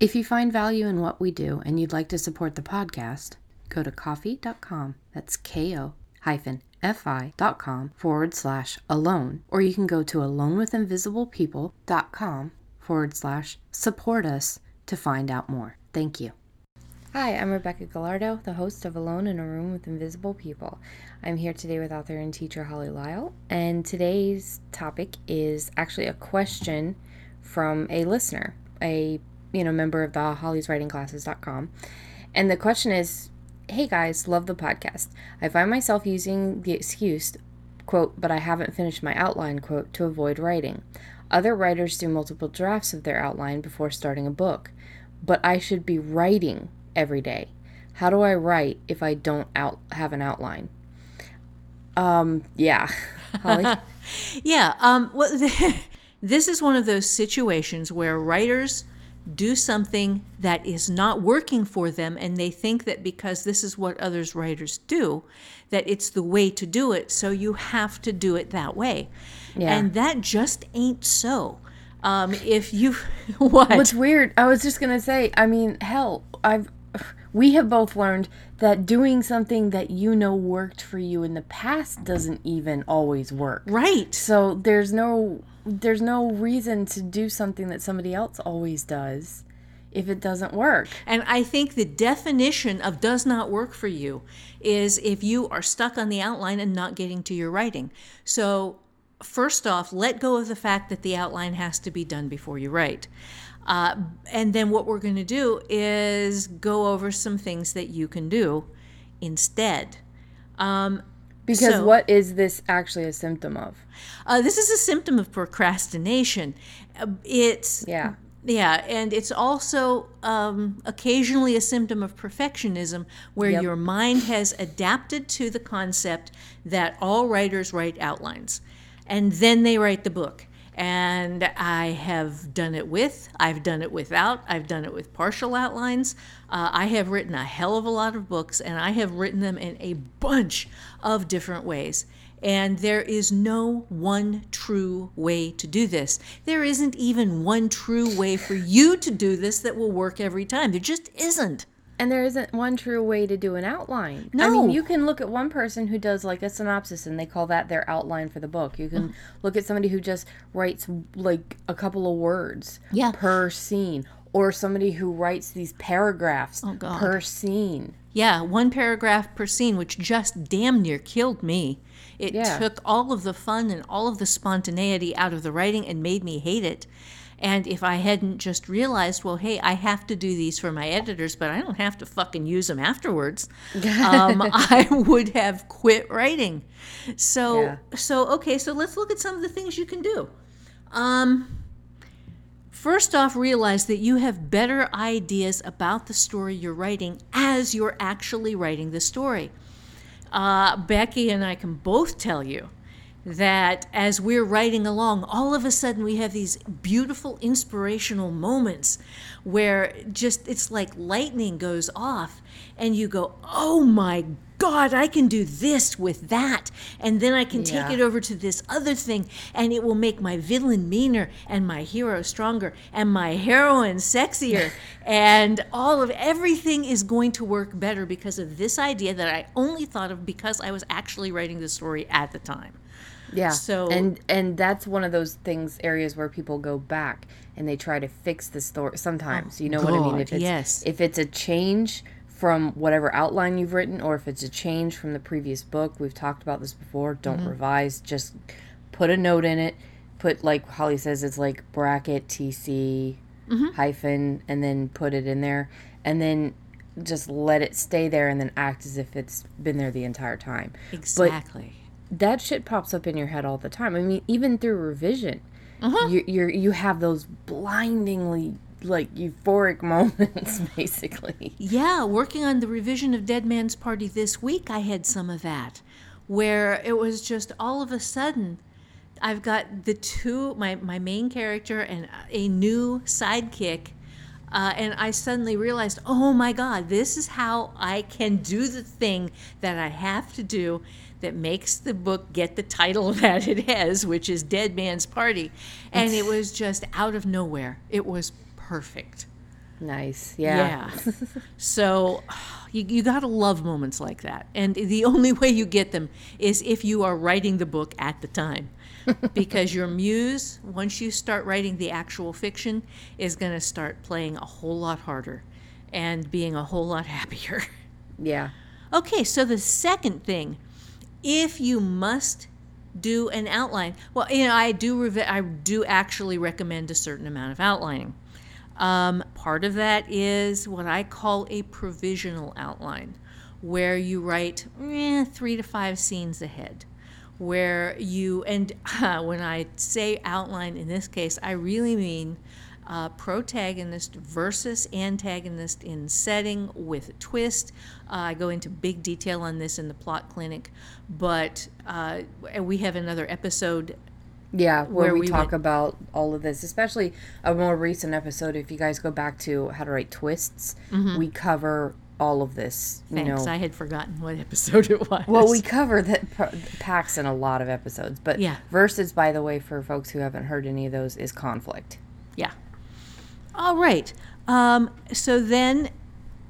If you find value in what we do and you'd like to support the podcast, go to ko-fi.com. That's ko hyphen fi.com forward slash alone, or you can go to alonewithinvisiblepeople.com forward slash support us to find out more. Thank you. Hi, I'm Rebecca Gallardo, the host of Alone in a Room with Invisible People. I'm here today with author and teacher Holly Lisle, and today's topic is actually a question from a listener, a you know member of the hollyswritingclasses.com. And the question is, "Hey guys, love the podcast. I find myself using the excuse quote, but I haven't finished my outline quote to avoid writing. Other writers do multiple drafts of their outline before starting a book, but I should be writing every day. How do I write if I don't out have an outline? Um, yeah. Holly? yeah. Um, well, this is one of those situations where writers do something that is not working for them and they think that because this is what others writers do that it's the way to do it so you have to do it that way yeah. and that just ain't so um, if you what what's weird i was just gonna say i mean hell i've we have both learned that doing something that you know worked for you in the past doesn't even always work. Right. So there's no there's no reason to do something that somebody else always does if it doesn't work. And I think the definition of does not work for you is if you are stuck on the outline and not getting to your writing. So first off, let go of the fact that the outline has to be done before you write. Uh, and then what we're going to do is go over some things that you can do instead. Um, because so, what is this actually a symptom of? Uh, this is a symptom of procrastination. Uh, it's yeah. Yeah, and it's also um, occasionally a symptom of perfectionism where yep. your mind has adapted to the concept that all writers write outlines and then they write the book and I have done it with, I've done it without, I've done it with partial outlines. Uh, I have written a hell of a lot of books, and I have written them in a bunch of different ways. And there is no one true way to do this. There isn't even one true way for you to do this that will work every time. There just isn't. And there isn't one true way to do an outline. No. I mean, you can look at one person who does like a synopsis and they call that their outline for the book. You can mm. look at somebody who just writes like a couple of words yeah. per scene or somebody who writes these paragraphs oh, per scene. Yeah, one paragraph per scene, which just damn near killed me. It yeah. took all of the fun and all of the spontaneity out of the writing and made me hate it. And if I hadn't just realized, well, hey, I have to do these for my editors, but I don't have to fucking use them afterwards, um, I would have quit writing. So, yeah. so okay, so let's look at some of the things you can do. Um, First off, realize that you have better ideas about the story you're writing as you're actually writing the story. Uh, Becky and I can both tell you that as we're writing along, all of a sudden we have these beautiful inspirational moments where just it's like lightning goes off and you go, oh my God, I can do this with that. And then I can yeah. take it over to this other thing, and it will make my villain meaner and my hero stronger and my heroine sexier. and all of everything is going to work better because of this idea that I only thought of because I was actually writing the story at the time. Yeah. So and and that's one of those things areas where people go back and they try to fix the story. Sometimes you know God, what I mean. If it's, yes. If it's a change from whatever outline you've written, or if it's a change from the previous book, we've talked about this before. Don't mm-hmm. revise. Just put a note in it. Put like Holly says, it's like bracket TC mm-hmm. hyphen, and then put it in there, and then just let it stay there, and then act as if it's been there the entire time. Exactly. But that shit pops up in your head all the time. I mean, even through revision, uh-huh. you you you have those blindingly like euphoric moments basically. Yeah, working on the revision of Dead Man's Party this week, I had some of that where it was just all of a sudden I've got the two my my main character and a new sidekick uh, and I suddenly realized, oh my God, this is how I can do the thing that I have to do that makes the book get the title that it has, which is Dead Man's Party. And it was just out of nowhere. It was perfect. Nice. Yeah. Yeah. so you, you got to love moments like that. And the only way you get them is if you are writing the book at the time. because your muse, once you start writing the actual fiction, is going to start playing a whole lot harder and being a whole lot happier. Yeah. Okay, so the second thing, if you must do an outline, well, you know, I do rev- I do actually recommend a certain amount of outlining. Um, part of that is what I call a provisional outline, where you write eh, three to five scenes ahead. Where you, and uh, when I say outline in this case, I really mean uh, protagonist versus antagonist in setting with a twist. Uh, I go into big detail on this in the plot clinic, but uh, we have another episode yeah, where, where we, we, talk went. about all of this, especially a more recent episode. If you guys go back to how to write twists, mm-hmm. we cover all of this. Thanks. You know, I had forgotten what episode it was. Well, we cover that packs in a lot of episodes, but yeah. verses, by the way, for folks who haven't heard any of those, is conflict. Yeah. All right. Um, so then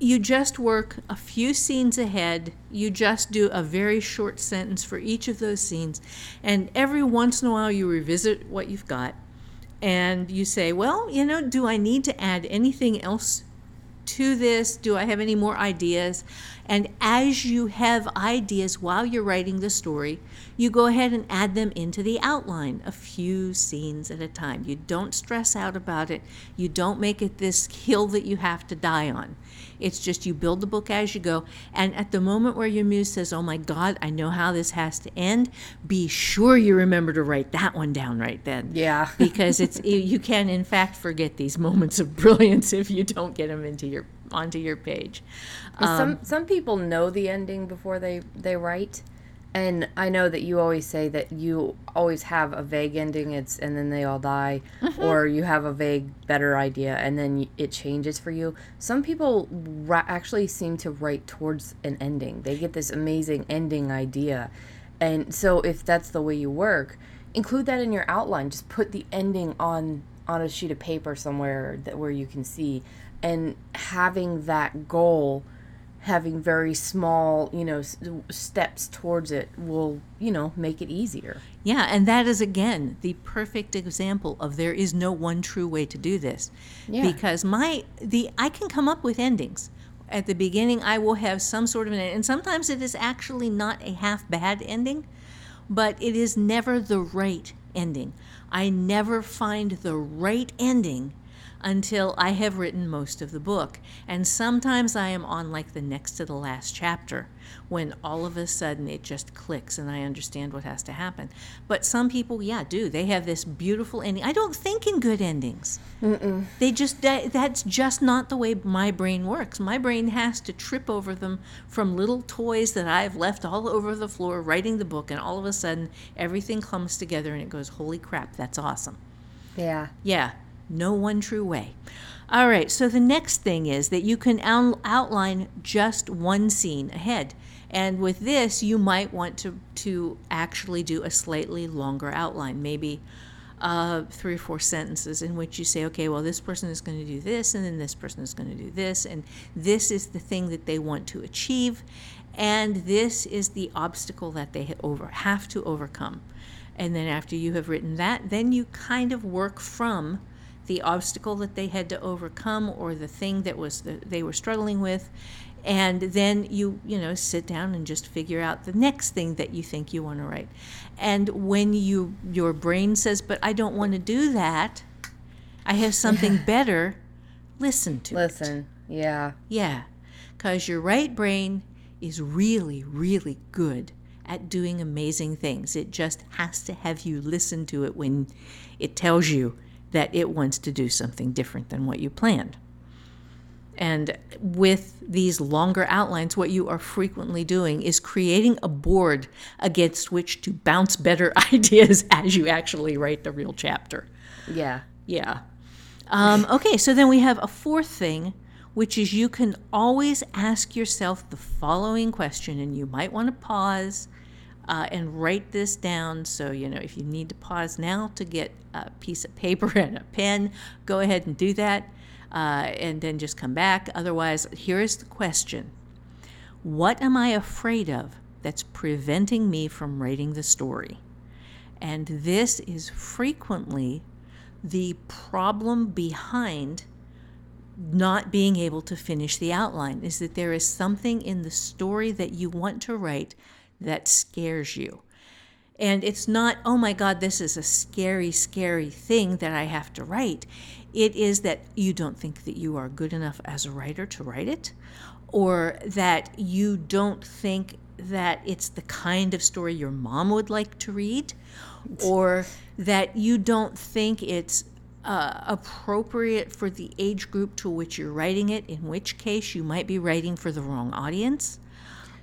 you just work a few scenes ahead. You just do a very short sentence for each of those scenes. And every once in a while, you revisit what you've got. And you say, well, you know, do I need to add anything else to this? Do I have any more ideas? And as you have ideas while you're writing the story, you go ahead and add them into the outline, a few scenes at a time. You don't stress out about it. You don't make it this hill that you have to die on. It's just you build the book as you go. And at the moment where your muse says, Oh my God, I know how this has to end, be sure you remember to write that one down right then. Yeah. because it's you can, in fact, forget these moments of brilliance if you don't get them into your onto your page. Um, some some people know the ending before they they write, and I know that you always say that you always have a vague ending. It's and then they all die, mm-hmm. or you have a vague better idea and then it changes for you. Some people ra- actually seem to write towards an ending. They get this amazing ending idea, and so if that's the way you work, include that in your outline. Just put the ending on on a sheet of paper somewhere that where you can see and having that goal having very small you know steps towards it will you know make it easier. Yeah and that is again the perfect example of there is no one true way to do this. Yeah. because my the i can come up with endings. At the beginning i will have some sort of an and sometimes it is actually not a half bad ending but it is never the right ending. I never find the right ending until I have written most of the book. And sometimes I am on like the next to the last chapter when all of a sudden it just clicks and I understand what has to happen. But some people, yeah, do. They have this beautiful ending. I don't think in good endings. Mm-mm. They just, that, that's just not the way my brain works. My brain has to trip over them from little toys that I've left all over the floor writing the book, and all of a sudden everything comes together and it goes, holy crap, that's awesome. Yeah. Yeah. No one true way. All right, so the next thing is that you can out- outline just one scene ahead. And with this, you might want to, to actually do a slightly longer outline, maybe uh, three or four sentences in which you say, okay, well, this person is going to do this, and then this person is going to do this, and this is the thing that they want to achieve, and this is the obstacle that they over, have to overcome. And then after you have written that, then you kind of work from the obstacle that they had to overcome or the thing that was the, they were struggling with. And then you you know sit down and just figure out the next thing that you think you want to write. And when you your brain says but i don't want to do that. I have something better listen to it. listen it. yeah. Yeah because your right brain is really really good at doing amazing things. It just has to have you listen to it when it tells you that it wants to do something different than what you planned. And with these longer outlines, what you are frequently doing is creating a board against which to bounce better ideas as you actually write the real chapter. Yeah. Yeah. Um, okay, so then we have a fourth thing, which is you can always ask yourself the following question, and you might want to pause uh, and write this down. So, you know, if you need to pause now to get a piece of paper and a pen, go ahead and do that uh, and then just come back. Otherwise, here is the question What am I afraid of that's preventing me from writing the story? And this is frequently the problem behind not being able to finish the outline is that there is something in the story that you want to write that scares you. And it's not, oh my God, this is a scary, scary thing that I have to write. It is that you don't think that you are good enough as a writer to write it, or that you don't think that it's the kind of story your mom would like to read, or that you don't think it's uh, appropriate for the age group to which you're writing it, in which case you might be writing for the wrong audience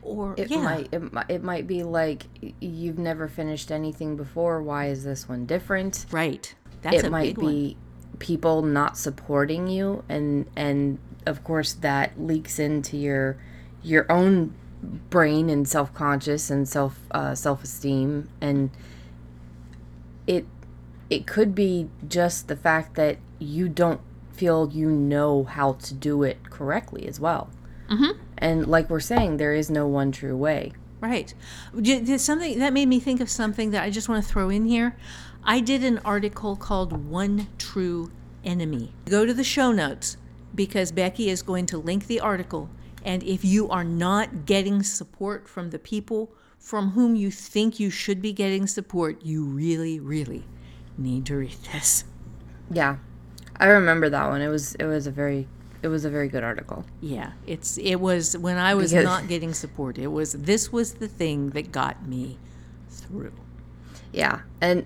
or it yeah. might it, it might be like you've never finished anything before why is this one different right that's it might be one. people not supporting you and and of course that leaks into your your own brain and self-conscious and self uh, self-esteem and it it could be just the fact that you don't feel you know how to do it correctly as well mm-hmm. And like we're saying, there is no one true way. Right. Something that made me think of something that I just want to throw in here. I did an article called One True Enemy. Go to the show notes because Becky is going to link the article. And if you are not getting support from the people from whom you think you should be getting support, you really, really need to read this. Yeah. I remember that one. It was it was a very it was a very good article. Yeah, it's it was when I was because not getting support. It was this was the thing that got me through. Yeah, and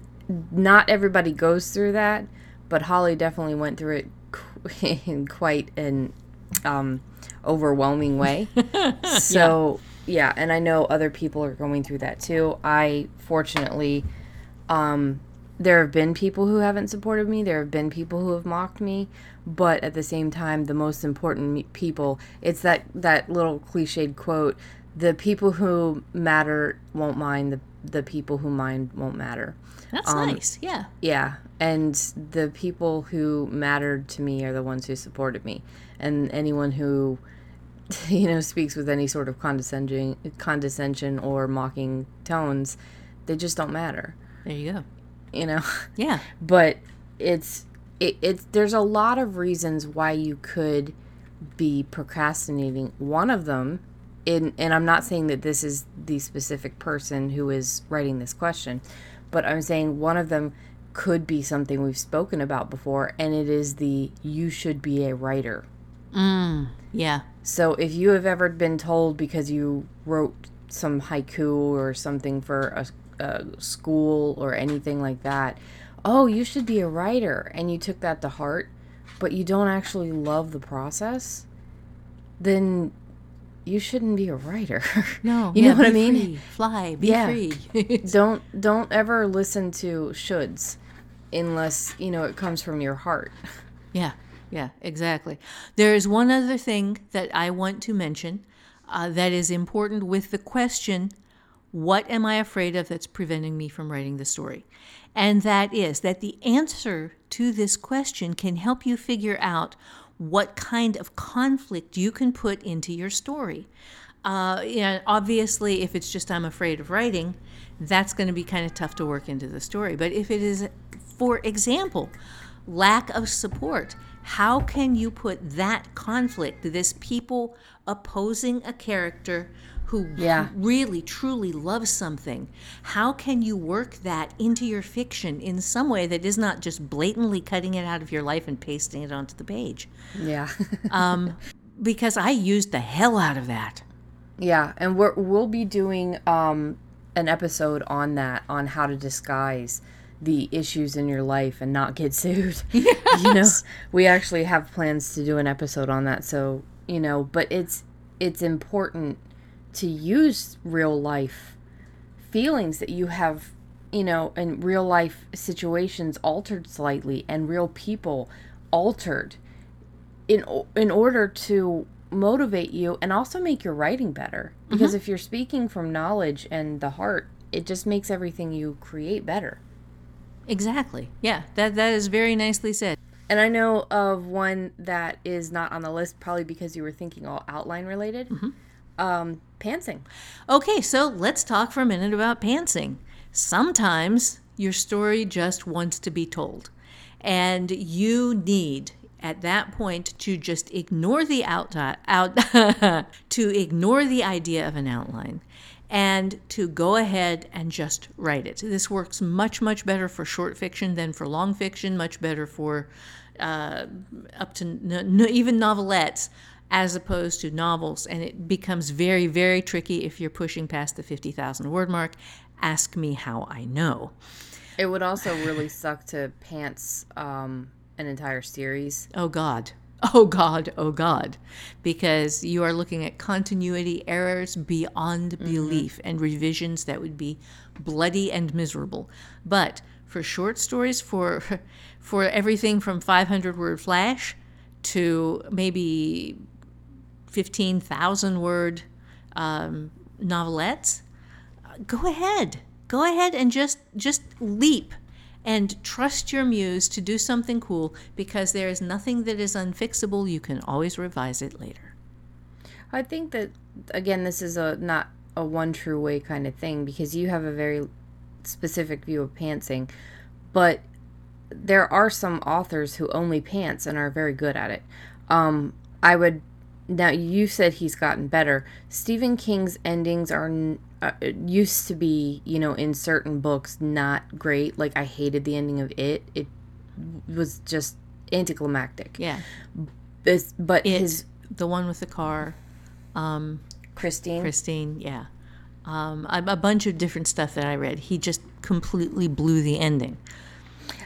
not everybody goes through that, but Holly definitely went through it in quite an um, overwhelming way. so yeah. yeah, and I know other people are going through that too. I fortunately um, there have been people who haven't supported me. There have been people who have mocked me. But at the same time the most important people it's that that little cliched quote the people who matter won't mind. The the people who mind won't matter. That's um, nice. Yeah. yeah. And the people who mattered to me are the ones who supported me. And anyone who you know speaks with any sort of condescending condescension or mocking tones they just don't matter. There you go you know? Yeah. But it's it, it's there's a lot of reasons why you could be procrastinating. One of them in and i'm not saying that this is the specific person who is writing this question but i'm saying one of them could be something we've spoken about before and it is the you should be a writer. Mm, yeah. So if you have ever been told because you wrote some haiku or something for a uh, school or anything like that, oh, you should be a writer, and you took that to heart, but you don't actually love the process, then you shouldn't be a writer. No, you yeah, know what I mean. Free. Fly, be yeah. free. don't don't ever listen to shoulds, unless you know it comes from your heart. Yeah, yeah, exactly. There is one other thing that I want to mention uh, that is important with the question what am I afraid of that's preventing me from writing the story? And that is that the answer to this question can help you figure out what kind of conflict you can put into your story. Uh, yeah, obviously, if it's just I'm afraid of writing, that's going to be kind of tough to work into the story. But if it is, for example, lack of support, how can you put that conflict, this people opposing a character who yeah. really truly loves something how can you work that into your fiction in some way that is not just blatantly cutting it out of your life and pasting it onto the page yeah um, because i used the hell out of that yeah and we're, we'll be doing um, an episode on that on how to disguise the issues in your life and not get sued. Yes. you know, we actually have plans to do an episode on that. So, you know, but it's it's important to use real life feelings that you have, you know, in real life situations altered slightly and real people altered in in order to motivate you and also make your writing better. Because mm-hmm. if you're speaking from knowledge and the heart it just makes everything you create better. Exactly. Yeah that that is very nicely said. And i know of one that is not on the list probably because you were thinking all outline related. Mm-hmm. um pantsing okay so let's talk for a minute about pantsing sometimes your story just wants to be told and you need at that point to just ignore the out, out to ignore the idea of an outline and to go ahead and just write it. This works much much better for short fiction than for long fiction, much better for uh, up to n- even novelettes as opposed to novels and it becomes very very tricky if you're pushing past the 50,000 word mark. Ask me how I know. It would also really suck to pants um, an entire series. Oh God. Oh God, oh God. Because you are looking at continuity errors beyond mm-hmm. belief and revisions that would be bloody and miserable. But for short stories, for for everything from 500 word flash to maybe 15,000 word um, novelettes, go ahead. Go ahead and just just leap and trust your muse to do something cool because there is nothing that is unfixable. You can always revise it later. I think that again, this is a not a one true way kind of thing because you have a very specific view of pantsing, but there are some authors who only pants and are very good at it. Um, I would now you said he's gotten better. Stephen King's endings are uh, used to be, you know, in certain books not great. Like I hated the ending of it. It was just anticlimactic. Yeah. This, but it, his the one with the car, um, Christine. Christine, yeah. Um, a, a bunch of different stuff that I read. He just completely blew the ending.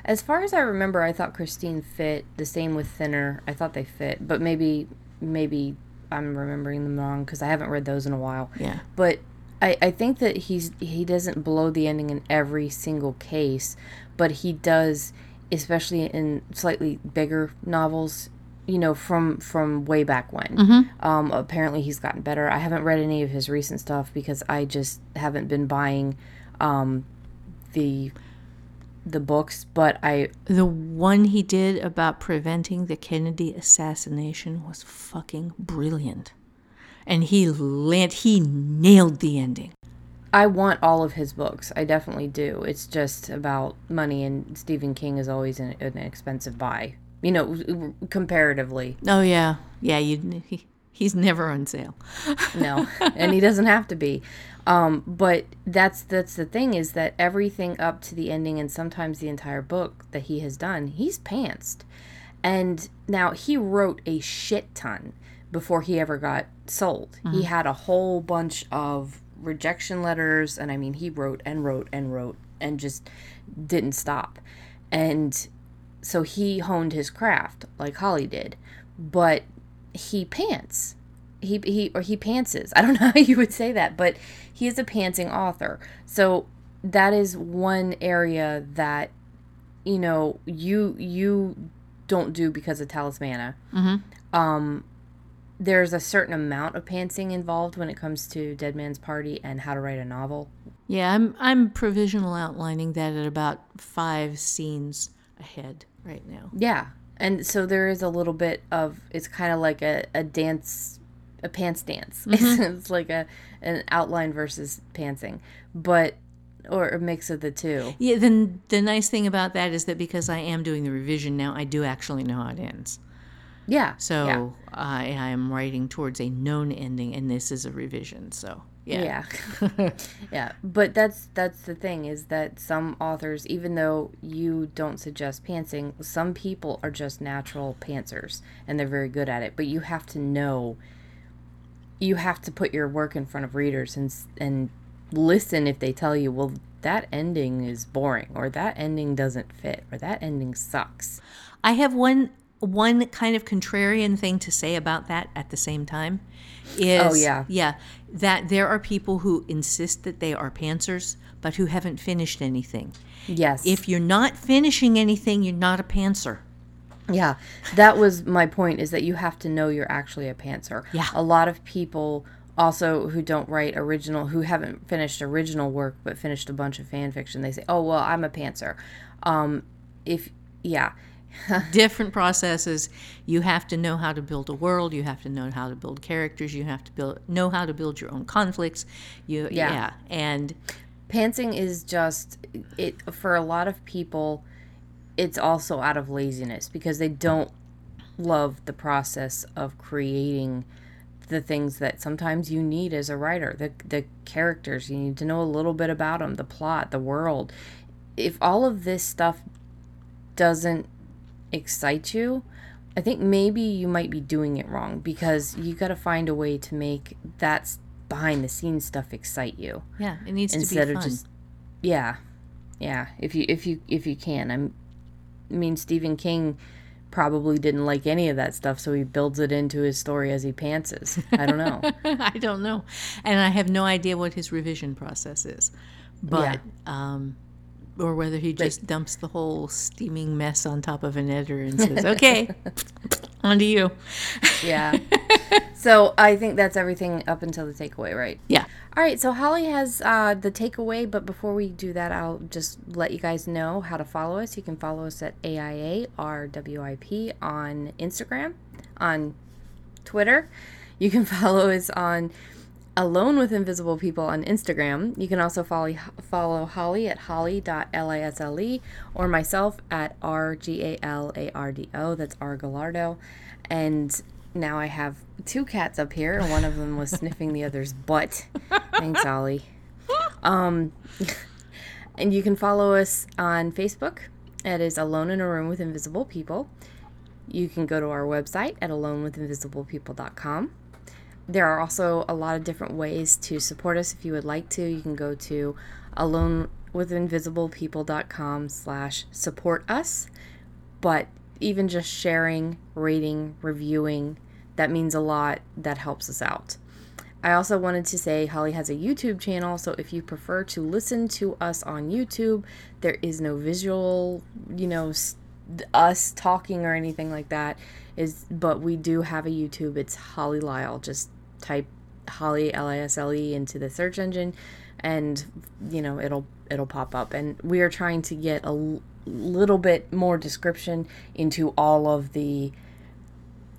As far as I remember, I thought Christine fit. The same with Thinner. I thought they fit, but maybe maybe I'm remembering them wrong because I haven't read those in a while. Yeah. But I, I think that he's he doesn't blow the ending in every single case, but he does, especially in slightly bigger novels. You know, from from way back when. Mm-hmm. Um, apparently, he's gotten better. I haven't read any of his recent stuff because I just haven't been buying um, the the books, but I the one he did about preventing the Kennedy assassination was fucking brilliant. And he land he nailed the ending. I want all of his books. I definitely do. It's just about money and Stephen King is always an, an expensive buy. You know, comparatively. Oh yeah. Yeah, you he, he's never on sale. no. And he doesn't have to be. Um, but that's that's the thing is that everything up to the ending and sometimes the entire book that he has done, he's pantsed. And now he wrote a shit ton before he ever got sold. Mm-hmm. He had a whole bunch of rejection letters and I mean he wrote and wrote and wrote and just didn't stop. And so he honed his craft like Holly did. But he pants he he or he pantses. I don't know how you would say that, but he is a pantsing author. So that is one area that you know you you don't do because of talismana. Mm-hmm. Um, there's a certain amount of pantsing involved when it comes to Dead Man's Party and how to write a novel. Yeah, I'm I'm provisional outlining that at about five scenes ahead right now. Yeah, and so there is a little bit of it's kind of like a, a dance a pants dance. Mm-hmm. it's like a an outline versus pantsing, but or a mix of the two. Yeah. Then the nice thing about that is that because I am doing the revision now, I do actually know how it ends. Yeah. So yeah. I, I am writing towards a known ending, and this is a revision. So yeah. Yeah. yeah. But that's that's the thing is that some authors, even though you don't suggest pantsing, some people are just natural pantsers and they're very good at it. But you have to know you have to put your work in front of readers and and listen if they tell you, well, that ending is boring or that ending doesn't fit or that ending sucks. I have one one kind of contrarian thing to say about that at the same time is oh yeah. yeah that there are people who insist that they are pantsers but who haven't finished anything. Yes. If you're not finishing anything you're not a pantser yeah that was my point is that you have to know you're actually a pantser. Yeah. A lot of people also who don't write original who haven't finished original work but finished a bunch of fan fiction they say oh well i'm a pantser. Um if yeah. Different processes. You have to know how to build a world. You have to know how to build characters. You have to build know how to build your own conflicts. You yeah, yeah. and pantsing is just it for a lot of people it's also out of laziness because they don't love the process of creating the things that sometimes you need as a writer the the characters. You need to know a little bit about them the plot the world. If all of this stuff doesn't excite you i think maybe you might be doing it wrong because you got to find a way to make that behind the scenes stuff excite you. Yeah it needs instead to be fun. of just yeah yeah if you if you if you can. I'm, mean stephen king probably didn't like any of that stuff, so he builds it into his story as he pantses. I don't know. I don't know, and I have no idea what his revision process is, but yeah. um, or whether he just dumps the whole steaming mess on top of an editor and says, "Okay, on to you." yeah. So I think that's everything up until the takeaway, right? Yeah. All right. So Holly has uh, the takeaway, but before we do that, I'll just let you guys know how to follow us. You can follow us at AIA RWIP on Instagram, on Twitter. You can follow us on Alone with Invisible People on Instagram. You can also follow follow Holly at holly.lisle or myself at rgalardo. That's R Gallardo. And now I have two cats up here, one of them was sniffing the other's butt. Thanks, Ollie. Um, and you can follow us on Facebook. It is Alone in a Room with Invisible People. You can go to our website at alonewithinvisiblepeople.com there are also a lot of different ways to support us if you would like to. You can go to alonewithinvisiblepeople.com slash support us. But even just sharing, rating, reviewing, that means a lot. That helps us out. I also wanted to say Holly has a YouTube channel, so if you prefer to listen to us on YouTube, there is no visual, you know, us talking or anything like that. Is but we do have a YouTube. It's Holly Lisle. Just type Holly L I S L E into the search engine, and you know it'll it'll pop up. And we are trying to get a l- little bit more description into all of the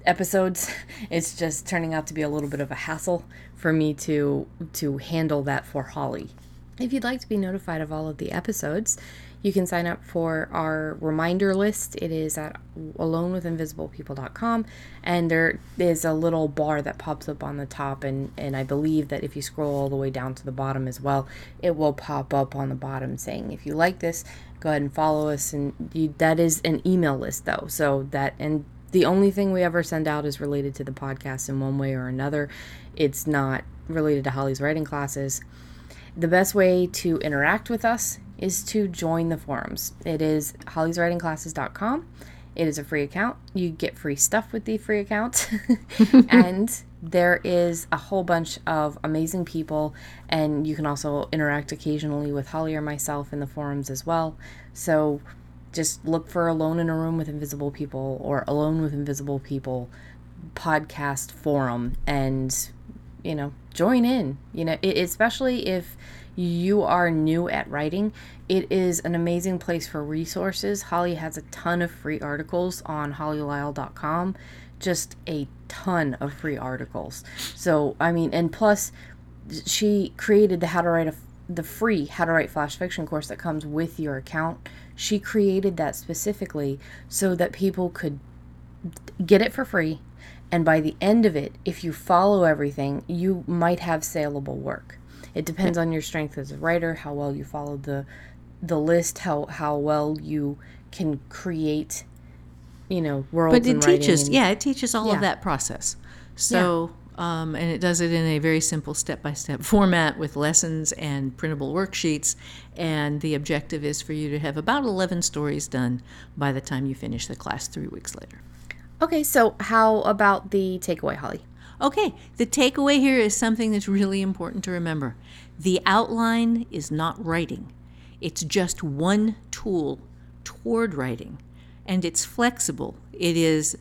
episodes. It's just turning out to be a little bit of a hassle for me to to handle that for Holly. If you'd like to be notified of all of the episodes, you can sign up for our reminder list. It is at alonewithinvisiblepeople.com, and there is a little bar that pops up on the top, and, and I believe that if you scroll all the way down to the bottom as well, it will pop up on the bottom saying, if you like this, go ahead and follow us. And you, that is an email list, though, so that and the only thing we ever send out is related to the podcast in one way or another. It's not related to Holly's writing classes. The best way to interact with us is to join the forums. It is hollyswritingclasses.com. It is a free account. You get free stuff with the free account. and there is a whole bunch of amazing people, and you can also interact occasionally with Holly or myself in the forums as well. So just look for Alone in a Room with Invisible People or Alone with Invisible People podcast forum and you know join in you know it, especially if you are new at writing, it is an amazing place for resources. Holly has a ton of free articles on hollylisle.com, just a ton of free articles. So, I mean, and plus, she created the How to Write a the free How to Write Flash Fiction course that comes with your account. She created that specifically so that people could get it for free. And by the end of it, if you follow everything, you might have saleable work. It depends on your strength as a writer, how well you follow the the list, how how well you can create, you know, worlds. But it teaches, and, yeah, it teaches all yeah. of that process. So. Yeah. Um, and it does it in a very simple step by step format with lessons and printable worksheets. And the objective is for you to have about 11 stories done by the time you finish the class three weeks later. Okay, so how about the takeaway, Holly? Okay, the takeaway here is something that's really important to remember. The outline is not writing, it's just one tool toward writing, and it's flexible. It is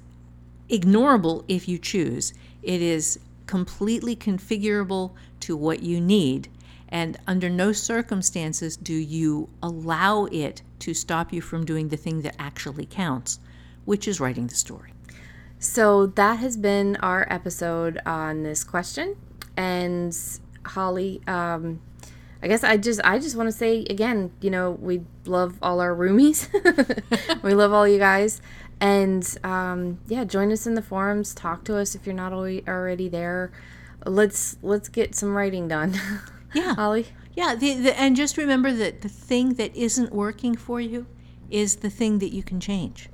ignorable if you choose. It is completely configurable to what you need, and under no circumstances do you allow it to stop you from doing the thing that actually counts, which is writing the story. So that has been our episode on this question. And Holly, um, I guess I just I just want to say again, you know, we love all our roomies. we love all you guys. And um, yeah, join us in the forums. Talk to us if you're not already there. Let's let's get some writing done. Yeah, Holly. Yeah, the, the, and just remember that the thing that isn't working for you is the thing that you can change.